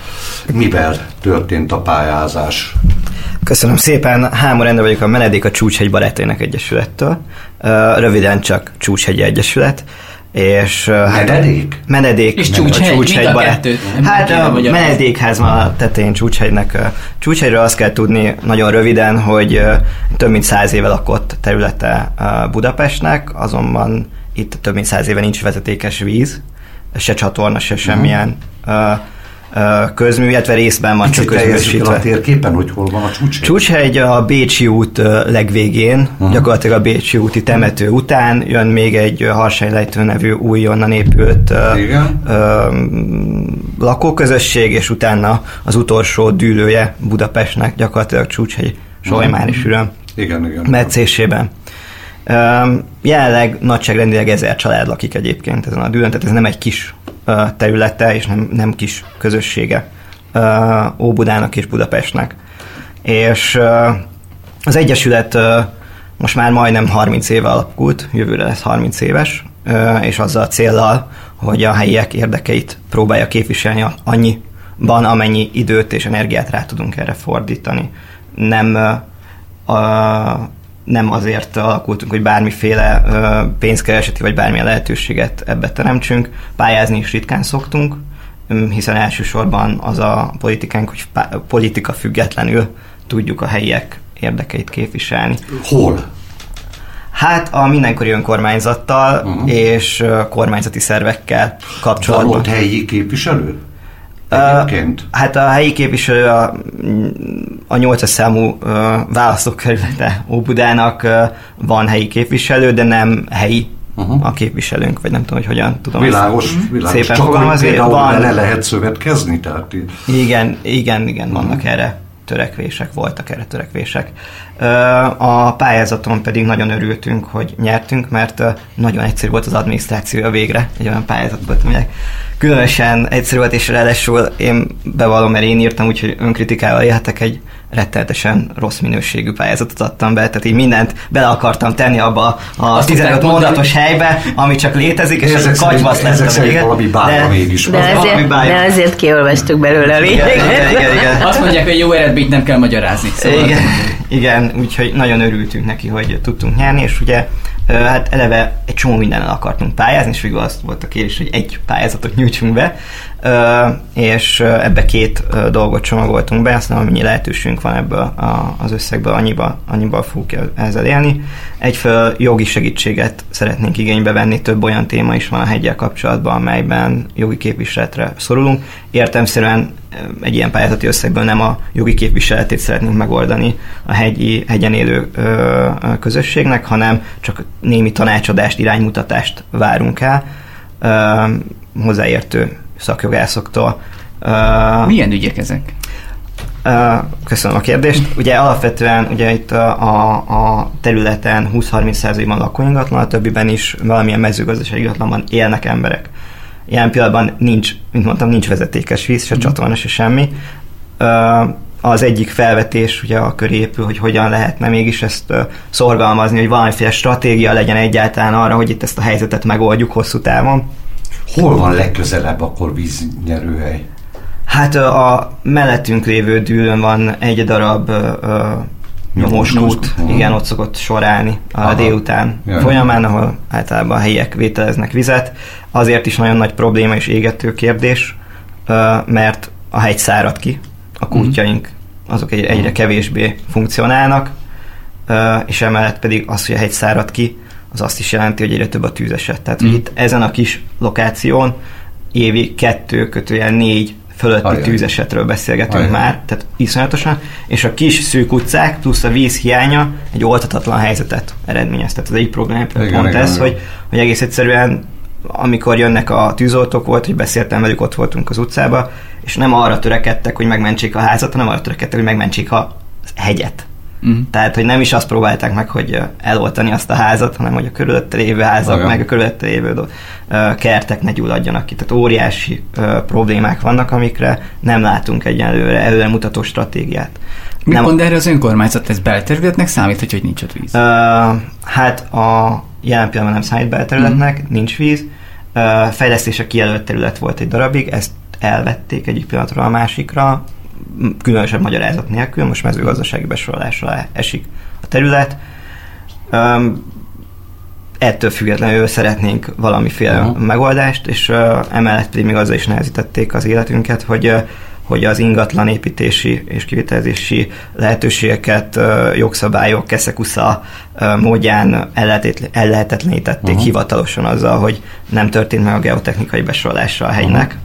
Mivel történt a pályázás? Köszönöm szépen, Hámor Endre vagyok a Menedék a Csúcshegy Barátainak Egyesülettől. Röviden csak Csúcshegy Egyesület és hát menedék? Menedék. És csúcshegy, csúcshegy barát. Hát a menedékház van a tetején csúcshegynek. Csúcshegyről azt kell tudni nagyon röviden, hogy több mint száz éve lakott területe Budapestnek, azonban itt több mint száz éve nincs vezetékes víz, se csatorna, se semmilyen uh-huh közmű, illetve részben van csak közműsítve. a térképen, hogy hol van a Csúcshegy? Csúcshegy a Bécsi út legvégén, uh-huh. gyakorlatilag a Bécsi úti temető után jön még egy Harsánylejtő nevű újonnan épült Igen. lakóközösség, és utána az utolsó dűlője Budapestnek, gyakorlatilag Csúcshegy, Solymár és Üröm. Igen, igen. Metszésében. Jelenleg nagyságrendileg ezer család lakik egyébként ezen a dűlön, tehát ez nem egy kis területe, és nem, nem kis közössége Óbudának és Budapestnek. És az Egyesület most már majdnem 30 éve alakult, jövőre lesz 30 éves, és azzal a céllal, hogy a helyiek érdekeit próbálja képviselni annyiban, amennyi időt és energiát rá tudunk erre fordítani. Nem a, nem azért alakultunk, hogy bármiféle pénzkereseti vagy bármilyen lehetőséget ebbe teremtsünk. Pályázni is ritkán szoktunk, hiszen elsősorban az a politikánk, hogy politika függetlenül tudjuk a helyiek érdekeit képviselni. Hol? Hát a mindenkori önkormányzattal uh-huh. és kormányzati szervekkel kapcsolatban. Van ott helyi képviselő? Egyébként? Uh, hát a helyi képviselő a, a 8 számú uh, választókerülete Óbudának uh, van helyi képviselő, de nem helyi uh-huh. a képviselőnk, vagy nem tudom, hogy hogyan tudom világos, ezt világos. szépen Csak fogalmazni. Van, le lehet szövetkezni? Tehát... Igen, igen, igen, vannak uh-huh. erre törekvések, voltak erre törekvések. A pályázaton pedig nagyon örültünk, hogy nyertünk, mert nagyon egyszerű volt az adminisztrációja végre, egy olyan volt, aminek különösen egyszerű volt, és ráadásul én bevallom, mert én írtam, úgyhogy önkritikával élhetek egy rettenetesen rossz minőségű pályázatot adtam be, tehát így mindent bele akartam tenni abba a Azt 15 mondatos helybe, ami csak létezik, és ez kacsvasz lesz a vége. valami bárra mégis. De, ezért, de ezért kiolvastuk belőle a lényeget. Azt mondják, hogy jó eredményt nem kell magyarázni. Szóval. Igen, igen, úgyhogy nagyon örültünk neki, hogy tudtunk nyerni, és ugye hát eleve egy csomó mindennel akartunk pályázni, és végül azt volt a kérés, hogy egy pályázatot nyújtsunk be, és ebbe két dolgot csomagoltunk be, aztán amennyi lehetőségünk van ebből az összegből, annyiba, annyiba fogunk ezzel élni. Egyfelől jogi segítséget szeretnénk igénybe venni, több olyan téma is van a hegyel kapcsolatban, amelyben jogi képviseletre szorulunk. Értemszerűen egy ilyen pályázati összegből nem a jogi képviseletét szeretnénk megoldani a hegyi, hegyen élő ö, közösségnek, hanem csak némi tanácsadást, iránymutatást várunk el ö, hozzáértő szakjogászoktól. Milyen ügyek ezek? Köszönöm a kérdést. Ugye alapvetően ugye itt a, a, a területen 20-30%-ban lakóingatlan, a többiben is valamilyen mezőgazdasági ingatlanban élnek emberek. Ilyen pillanatban nincs, mint mondtam, nincs vezetékes víz, se mhm. csatorna, se semmi. Az egyik felvetés ugye a köré épül, hogy hogyan lehetne mégis ezt szorgalmazni, hogy valamiféle stratégia legyen egyáltalán arra, hogy itt ezt a helyzetet megoldjuk hosszú távon Hol van legközelebb akkor víznyerőhely? Hát a mellettünk lévő dűlön van egy darab nyomós út, igen, ott szokott sorálni a Aha. délután Jaj. folyamán, ahol általában a helyiek vételeznek vizet. Azért is nagyon nagy probléma és égető kérdés, mert a hegy szárad ki, a kútjaink azok egyre kevésbé funkcionálnak, és emellett pedig az, hogy a hegy szárad ki, az azt is jelenti, hogy egyre több a tűzeset. Tehát, mm. hogy itt ezen a kis lokáción évi kettő kötőjel négy fölötti Ajaj. tűzesetről beszélgetünk Ajaj. már, tehát iszonyatosan, és a kis szűk utcák plusz a víz hiánya egy oltatatlan helyzetet eredményez. Tehát az egy probléma pont igen, ez, igen. Hogy, hogy egész egyszerűen amikor jönnek a tűzoltók volt, hogy beszéltem velük, ott voltunk az utcába, és nem arra törekedtek, hogy megmentsék a házat, hanem arra törekedtek, hogy megmentsék a hegyet. Uh-huh. Tehát, hogy nem is azt próbálták meg, hogy eloltani azt a házat, hanem hogy a körülötte lévő házak, Olyan. meg a körülötte lévő kertek ne gyulladjanak ki. Tehát óriási problémák vannak, amikre nem látunk egyenlőre előre mutató stratégiát. Mit nem, mond erre az önkormányzat? Ez belterületnek számít, hogy, hogy nincs ott víz? Uh, hát a jelen pillanatban nem számít belterületnek, uh-huh. nincs víz. Uh, fejlesztése kijelölt terület volt egy darabig, ezt elvették egyik pillanatról a másikra, különösebb magyarázat nélkül, most mezőgazdasági besorolásra esik a terület. Um, ettől függetlenül szeretnénk valamiféle uh-huh. megoldást, és uh, emellett pedig még azzal is nehezítették az életünket, hogy uh, hogy az ingatlan építési és kivitelezési lehetőségeket uh, jogszabályok keszekusza uh, módján ellehetetlenítették uh-huh. hivatalosan azzal, hogy nem történt meg a geotechnikai besorolása a helynek. Uh-huh.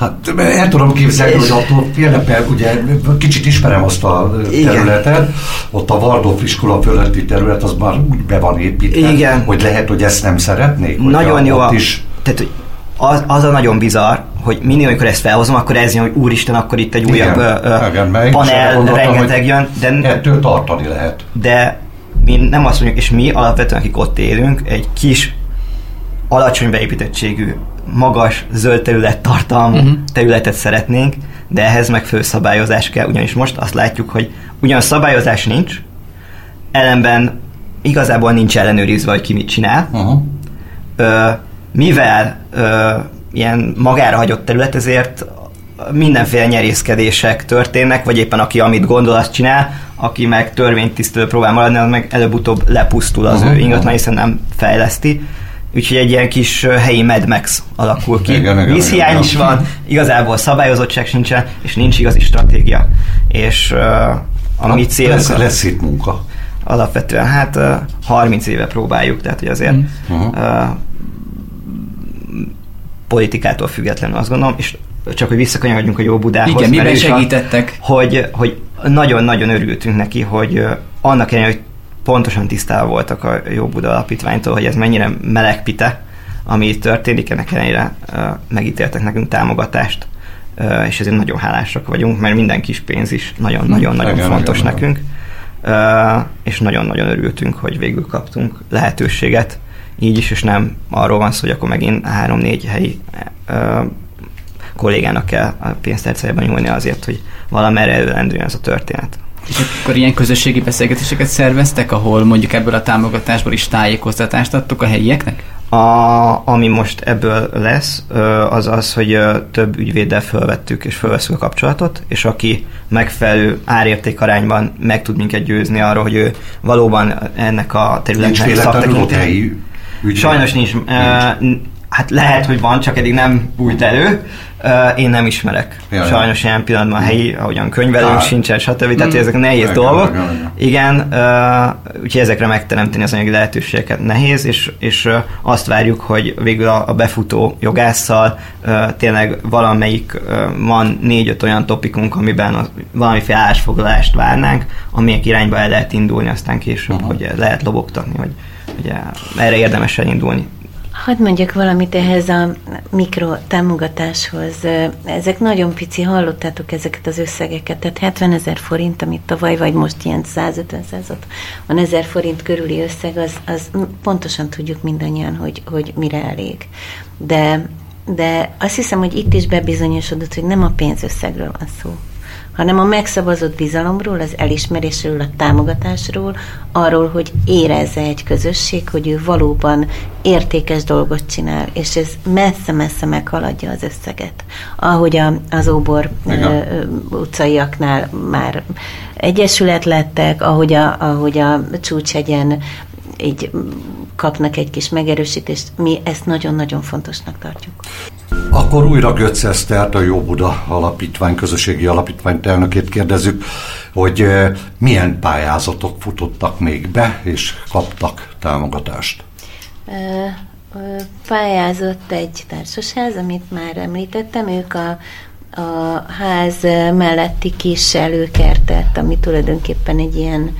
Hát el tudom képzelni, és... hogy attól félnek, mert ugye kicsit ismerem azt a területet, Igen. ott a Waldorf iskola fölötti terület, az már úgy be van építve, Igen. hogy lehet, hogy ezt nem szeretnék. Nagyon jó. Ott is... Tehát, az, az a nagyon bizarr, hogy mindig, amikor ezt felhozom, akkor ez jön, hogy úristen, akkor itt egy újabb Igen, ö, panel, rengeteg jön. De, ettől tartani lehet. De mi nem azt mondjuk, és mi alapvetően, akik ott élünk, egy kis alacsony beépítettségű magas zöld terület tartalmú uh-huh. területet szeretnénk, de ehhez meg főszabályozás kell, ugyanis most azt látjuk, hogy ugyan szabályozás nincs, ellenben igazából nincs ellenőrizve, hogy ki mit csinál. Uh-huh. Ö, mivel ö, ilyen magára hagyott terület, ezért mindenféle nyerészkedések történnek, vagy éppen aki amit gondol, azt csinál, aki meg törvénytisztelő próbál maradni, az meg előbb-utóbb lepusztul az uh-huh. ő ingatlan, hiszen nem fejleszti úgyhogy egy ilyen kis helyi Mad Max alakul ki. Vízhiány is van, igazából szabályozottság sincsen, és nincs igazi stratégia. És uh, a mi cél... Lesz, lesz itt munka. alapvetően hát 30 éve próbáljuk, tehát hogy azért uh-huh. politikától függetlenül azt gondolom, és csak hogy visszakanyarodjunk a jó Budához. Igen, miben segítettek? Hogy, hogy nagyon-nagyon örültünk neki, hogy annak ellenére, hogy pontosan tisztában voltak a Jó Buda alapítványtól, hogy ez mennyire melegpite, ami itt történik, ennek ellenére megítéltek nekünk támogatást, és ezért nagyon hálásak vagyunk, mert minden kis pénz is nagyon-nagyon-nagyon fontos igen, nekünk, igen. és nagyon-nagyon örültünk, hogy végül kaptunk lehetőséget, így is, és nem arról van szó, hogy akkor megint három-négy helyi kollégának kell a pénztárcájában nyúlni azért, hogy valamerre előlendüljön ez a történet. És akkor ilyen közösségi beszélgetéseket szerveztek, ahol mondjuk ebből a támogatásból is tájékoztatást adtok a helyieknek? A, ami most ebből lesz, az az, hogy több ügyvéddel felvettük és felveszünk a kapcsolatot, és aki megfelelő árérték meg tud minket győzni arról, hogy ő valóban ennek a területnek szaktekintés. Sajnos nincs. nincs. Hát lehet, hogy van, csak eddig nem bújt elő. Uh, én nem ismerek. Jaj, Sajnos ilyen pillanatban helyi, ahogyan könyvelőnk Á. sincsen, stb. Tehát mm. ezek nehéz jaj, dolgok. Jaj, jaj, jaj. Igen, uh, úgyhogy ezekre megteremteni az anyagi lehetőségeket nehéz, és, és uh, azt várjuk, hogy végül a, a befutó jogásszal uh, tényleg valamelyik uh, van négy-öt olyan topikunk, amiben a, valamiféle állásfoglalást várnánk, amelyek irányba el lehet indulni aztán később, uh-huh. hogy lehet lobogtatni, hogy, hogy erre érdemes elindulni. Hadd mondjak valamit ehhez a mikro támogatáshoz. Ezek nagyon pici, hallottátok ezeket az összegeket, tehát 70 ezer forint, amit tavaly, vagy most ilyen 150 van ezer forint körüli összeg, az, az pontosan tudjuk mindannyian, hogy, hogy mire elég. De, de azt hiszem, hogy itt is bebizonyosodott, hogy nem a pénzösszegről van szó hanem a megszavazott bizalomról, az elismerésről, a támogatásról, arról, hogy érezze egy közösség, hogy ő valóban értékes dolgot csinál, és ez messze-messze meghaladja az összeget. Ahogy a, az óbor ö, utcaiaknál már egyesület lettek, ahogy a, ahogy a csúcshegyen így kapnak egy kis megerősítést, mi ezt nagyon-nagyon fontosnak tartjuk. Akkor újra Götz Esztert, a Jó Buda Alapítvány, közösségi alapítvány elnökét kérdezzük, hogy milyen pályázatok futottak még be, és kaptak támogatást? Pályázott egy társasház, amit már említettem, ők a, a ház melletti kis előkertet, ami tulajdonképpen egy ilyen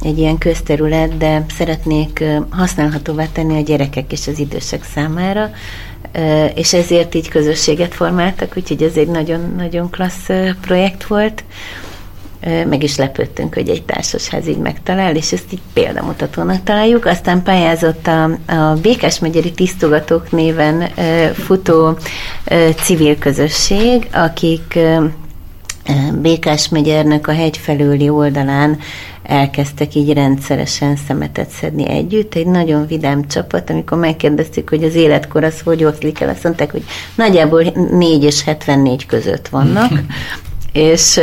egy ilyen közterület, de szeretnék használhatóvá tenni a gyerekek és az idősek számára, és ezért így közösséget formáltak, úgyhogy ez egy nagyon-nagyon klassz projekt volt. Meg is lepődtünk, hogy egy társasház így megtalál, és ezt így példamutatónak találjuk. Aztán pályázott a, a Békás megyeri tisztogatók néven futó civil közösség, akik Békás megyernek a hegy felőli oldalán elkezdtek így rendszeresen szemetet szedni együtt. Egy nagyon vidám csapat, amikor megkérdeztük, hogy az életkor az hogy oszlik el, azt mondták, hogy nagyjából 4 és 74 között vannak, és,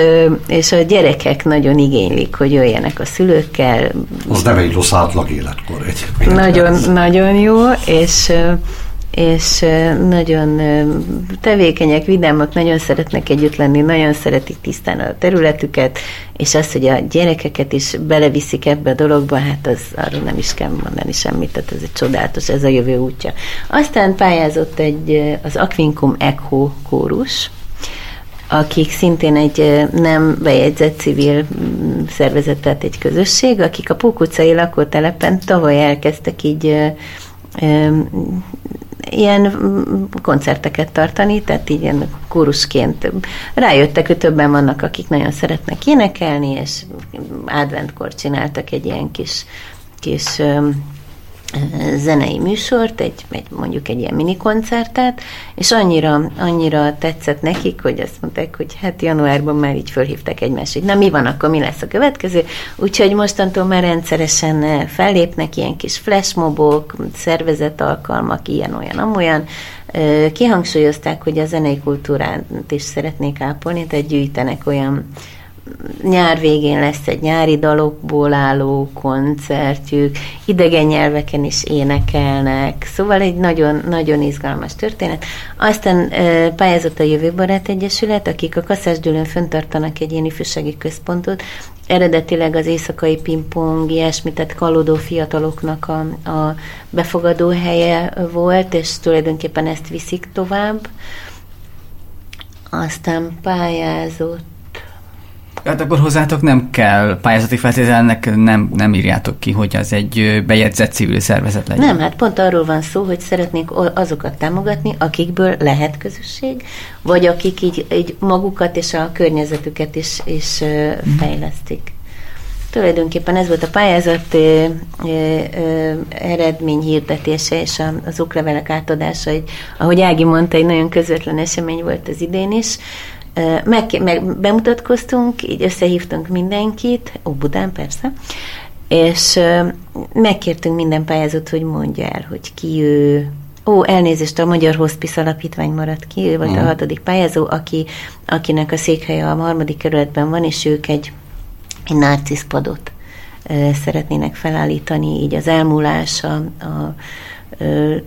és a gyerekek nagyon igénylik, hogy jöjjenek a szülőkkel. Az nem egy rossz átlag életkor egy. Nagyon, nagyon jó, és és nagyon tevékenyek, vidámak, nagyon szeretnek együtt lenni, nagyon szeretik tisztán a területüket, és az, hogy a gyerekeket is beleviszik ebbe a dologba, hát az arról nem is kell mondani semmit, tehát ez egy csodálatos, ez a jövő útja. Aztán pályázott egy az Aquincum Echo kórus, akik szintén egy nem bejegyzett civil mm, szervezet, egy közösség, akik a Pók utcai lakótelepen tavaly elkezdtek így ilyen koncerteket tartani, tehát így ilyen kórusként rájöttek, hogy többen vannak, akik nagyon szeretnek énekelni, és adventkor csináltak egy ilyen kis, kis zenei műsort, egy, egy, mondjuk egy ilyen mini koncertet, és annyira, annyira tetszett nekik, hogy azt mondták, hogy hát januárban már így fölhívtak egymást, hogy na mi van, akkor mi lesz a következő, úgyhogy mostantól már rendszeresen fellépnek ilyen kis flashmobok, szervezett alkalmak, ilyen, olyan, amolyan, kihangsúlyozták, hogy a zenei kultúrát is szeretnék ápolni, tehát gyűjtenek olyan nyár végén lesz egy nyári dalokból álló koncertjük, idegen nyelveken is énekelnek, szóval egy nagyon, nagyon izgalmas történet. Aztán pályázott a Jövőbarát Egyesület, akik a Kaszásgyűlön föntartanak egy ilyen ifjúsági központot, eredetileg az éjszakai pingpong, ilyesmi, tehát kalódó fiataloknak a, a befogadó helye volt, és tulajdonképpen ezt viszik tovább. Aztán pályázott Hát akkor hozzátok nem kell pályázati feltételnek, nem, nem írjátok ki, hogy az egy bejegyzett civil szervezet legyen. Nem, hát pont arról van szó, hogy szeretnék azokat támogatni, akikből lehet közösség, vagy akik így, így magukat és a környezetüket is, is mm. fejlesztik. Tulajdonképpen ez volt a pályázat ö, ö, ö, eredmény hirdetése és az oklevelek átadása, egy, ahogy Ági mondta, egy nagyon közvetlen esemény volt az idén is. Meg, meg bemutatkoztunk, így összehívtunk mindenkit, Óbudán persze, és megkértünk minden pályázót, hogy mondja el, hogy ki ő, Ó, elnézést, a Magyar Hospice Alapítvány maradt ki, ő volt mm. a hatodik pályázó, aki, akinek a székhelye a harmadik kerületben van, és ők egy, egy narciszpadot szeretnének felállítani, így az elmúlás, a, a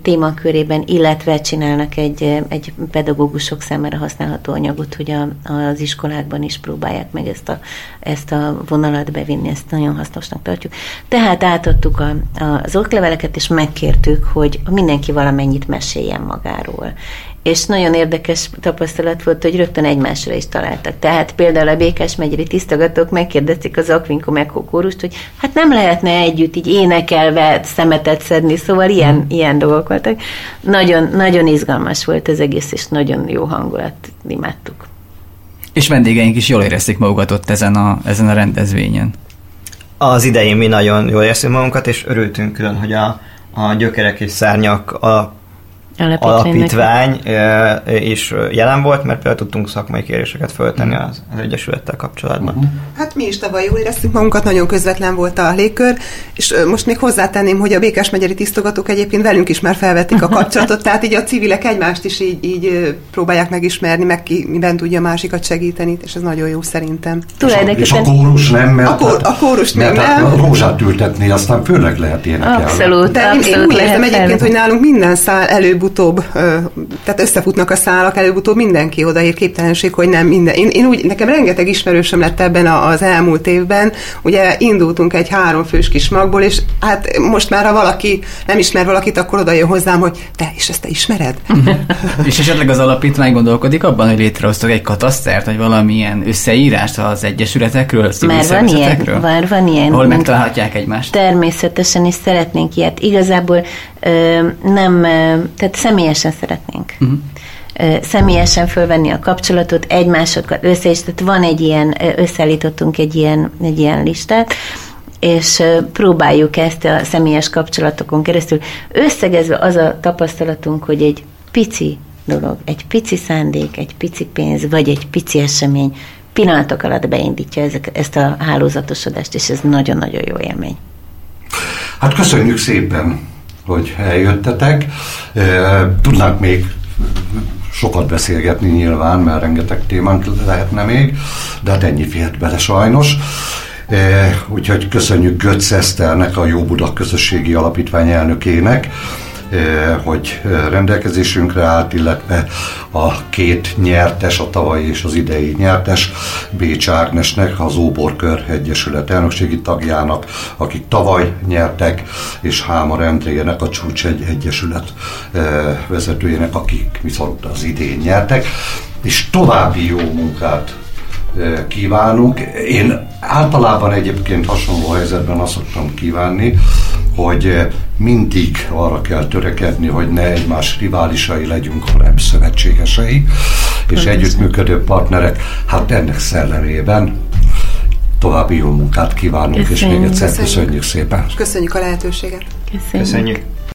témakörében, illetve csinálnak egy, egy pedagógusok számára használható anyagot, hogy a, az iskolákban is próbálják meg ezt a, ezt a vonalat bevinni, ezt nagyon hasznosnak tartjuk. Tehát átadtuk a, a, az okleveleket, és megkértük, hogy mindenki valamennyit meséljen magáról és nagyon érdekes tapasztalat volt, hogy rögtön egymásra is találtak. Tehát például a Békás megyeri tisztogatók megkérdezték az Aquincum Echo kórust, hogy hát nem lehetne együtt így énekelve szemetet szedni, szóval ilyen, mm. ilyen dolgok voltak. Nagyon, nagyon izgalmas volt az egész, és nagyon jó hangulat, imádtuk. És vendégeink is jól érezték magukat ott ezen a, ezen a rendezvényen. Az idején mi nagyon jól éreztünk magunkat, és örültünk külön, hogy a, a gyökerek és szárnyak a alapítvány is jelen volt, mert például tudtunk szakmai kéréseket föltenni az, az Egyesülettel kapcsolatban. Uh-huh. Hát mi is tavaly jól éreztük magunkat, nagyon közvetlen volt a légkör, és most még hozzátenném, hogy a Békás megyeri tisztogatók egyébként velünk is már felvették a kapcsolatot, tehát így a civilek egymást is így, így próbálják megismerni, meg ki miben tudja másikat segíteni, és ez nagyon jó szerintem. Tulajdonképpen... És a kórus nem, mert, a, kór, a kórus mert nem, nem. A rózsát ültetni, aztán főleg lehet énekelni. Abszolút, De abszolút én úgy értem egyébként, hogy nálunk minden szál előbb előbb-utóbb, tehát összefutnak a szálak, előbb-utóbb mindenki odaír képtelenség, hogy nem minden. Én, én úgy, nekem rengeteg ismerősöm lett ebben az elmúlt évben, ugye indultunk egy háromfős kis magból, és hát most már, ha valaki nem ismer valakit, akkor oda jön hozzám, hogy te, és ezt te ismered? és esetleg az alapítvány gondolkodik abban, hogy létrehoztok egy katasztert, vagy valamilyen összeírást az egyesületekről, Már van ilyen, már van ilyen. Hol megtalálhatják egymást? Természetesen is szeretnénk ilyet. Igazából nem, tehát személyesen szeretnénk. Uh-huh. Személyesen fölvenni a kapcsolatot, egymásokat össze, és tehát van egy ilyen, összeállítottunk egy ilyen, egy ilyen listát, és próbáljuk ezt a személyes kapcsolatokon keresztül. Összegezve az a tapasztalatunk, hogy egy pici dolog, egy pici szándék, egy pici pénz, vagy egy pici esemény pillanatok alatt beindítja ezek, ezt a hálózatosodást, és ez nagyon-nagyon jó élmény. Hát köszönjük szépen! Hogy eljöttetek. Tudnánk még sokat beszélgetni nyilván, mert rengeteg témánk lehetne még, de hát ennyi fért bele sajnos. Úgyhogy köszönjük Götz Eszternek, a Jó Buda Közösségi Alapítvány elnökének, hogy eh, rendelkezésünkre állt, illetve a két nyertes, a tavalyi és az idei nyertes, Bécs Ágnesnek, az Óborkör Egyesület elnökségi tagjának, akik tavaly nyertek, és Hámar Endrének, a Csúcs egy Egyesület eh, vezetőjének, akik viszont az idén nyertek, és további jó munkát kívánunk. Én általában egyébként hasonló helyzetben azt szoktam kívánni, hogy mindig arra kell törekedni, hogy ne egymás riválisai legyünk, hanem szövetségesei, és együttműködő partnerek. Hát ennek szellemében további jó munkát kívánunk, Köszönjük. és még egyszer köszönjük, köszönjük szépen. Köszönjük a lehetőséget. Köszönjük. köszönjük.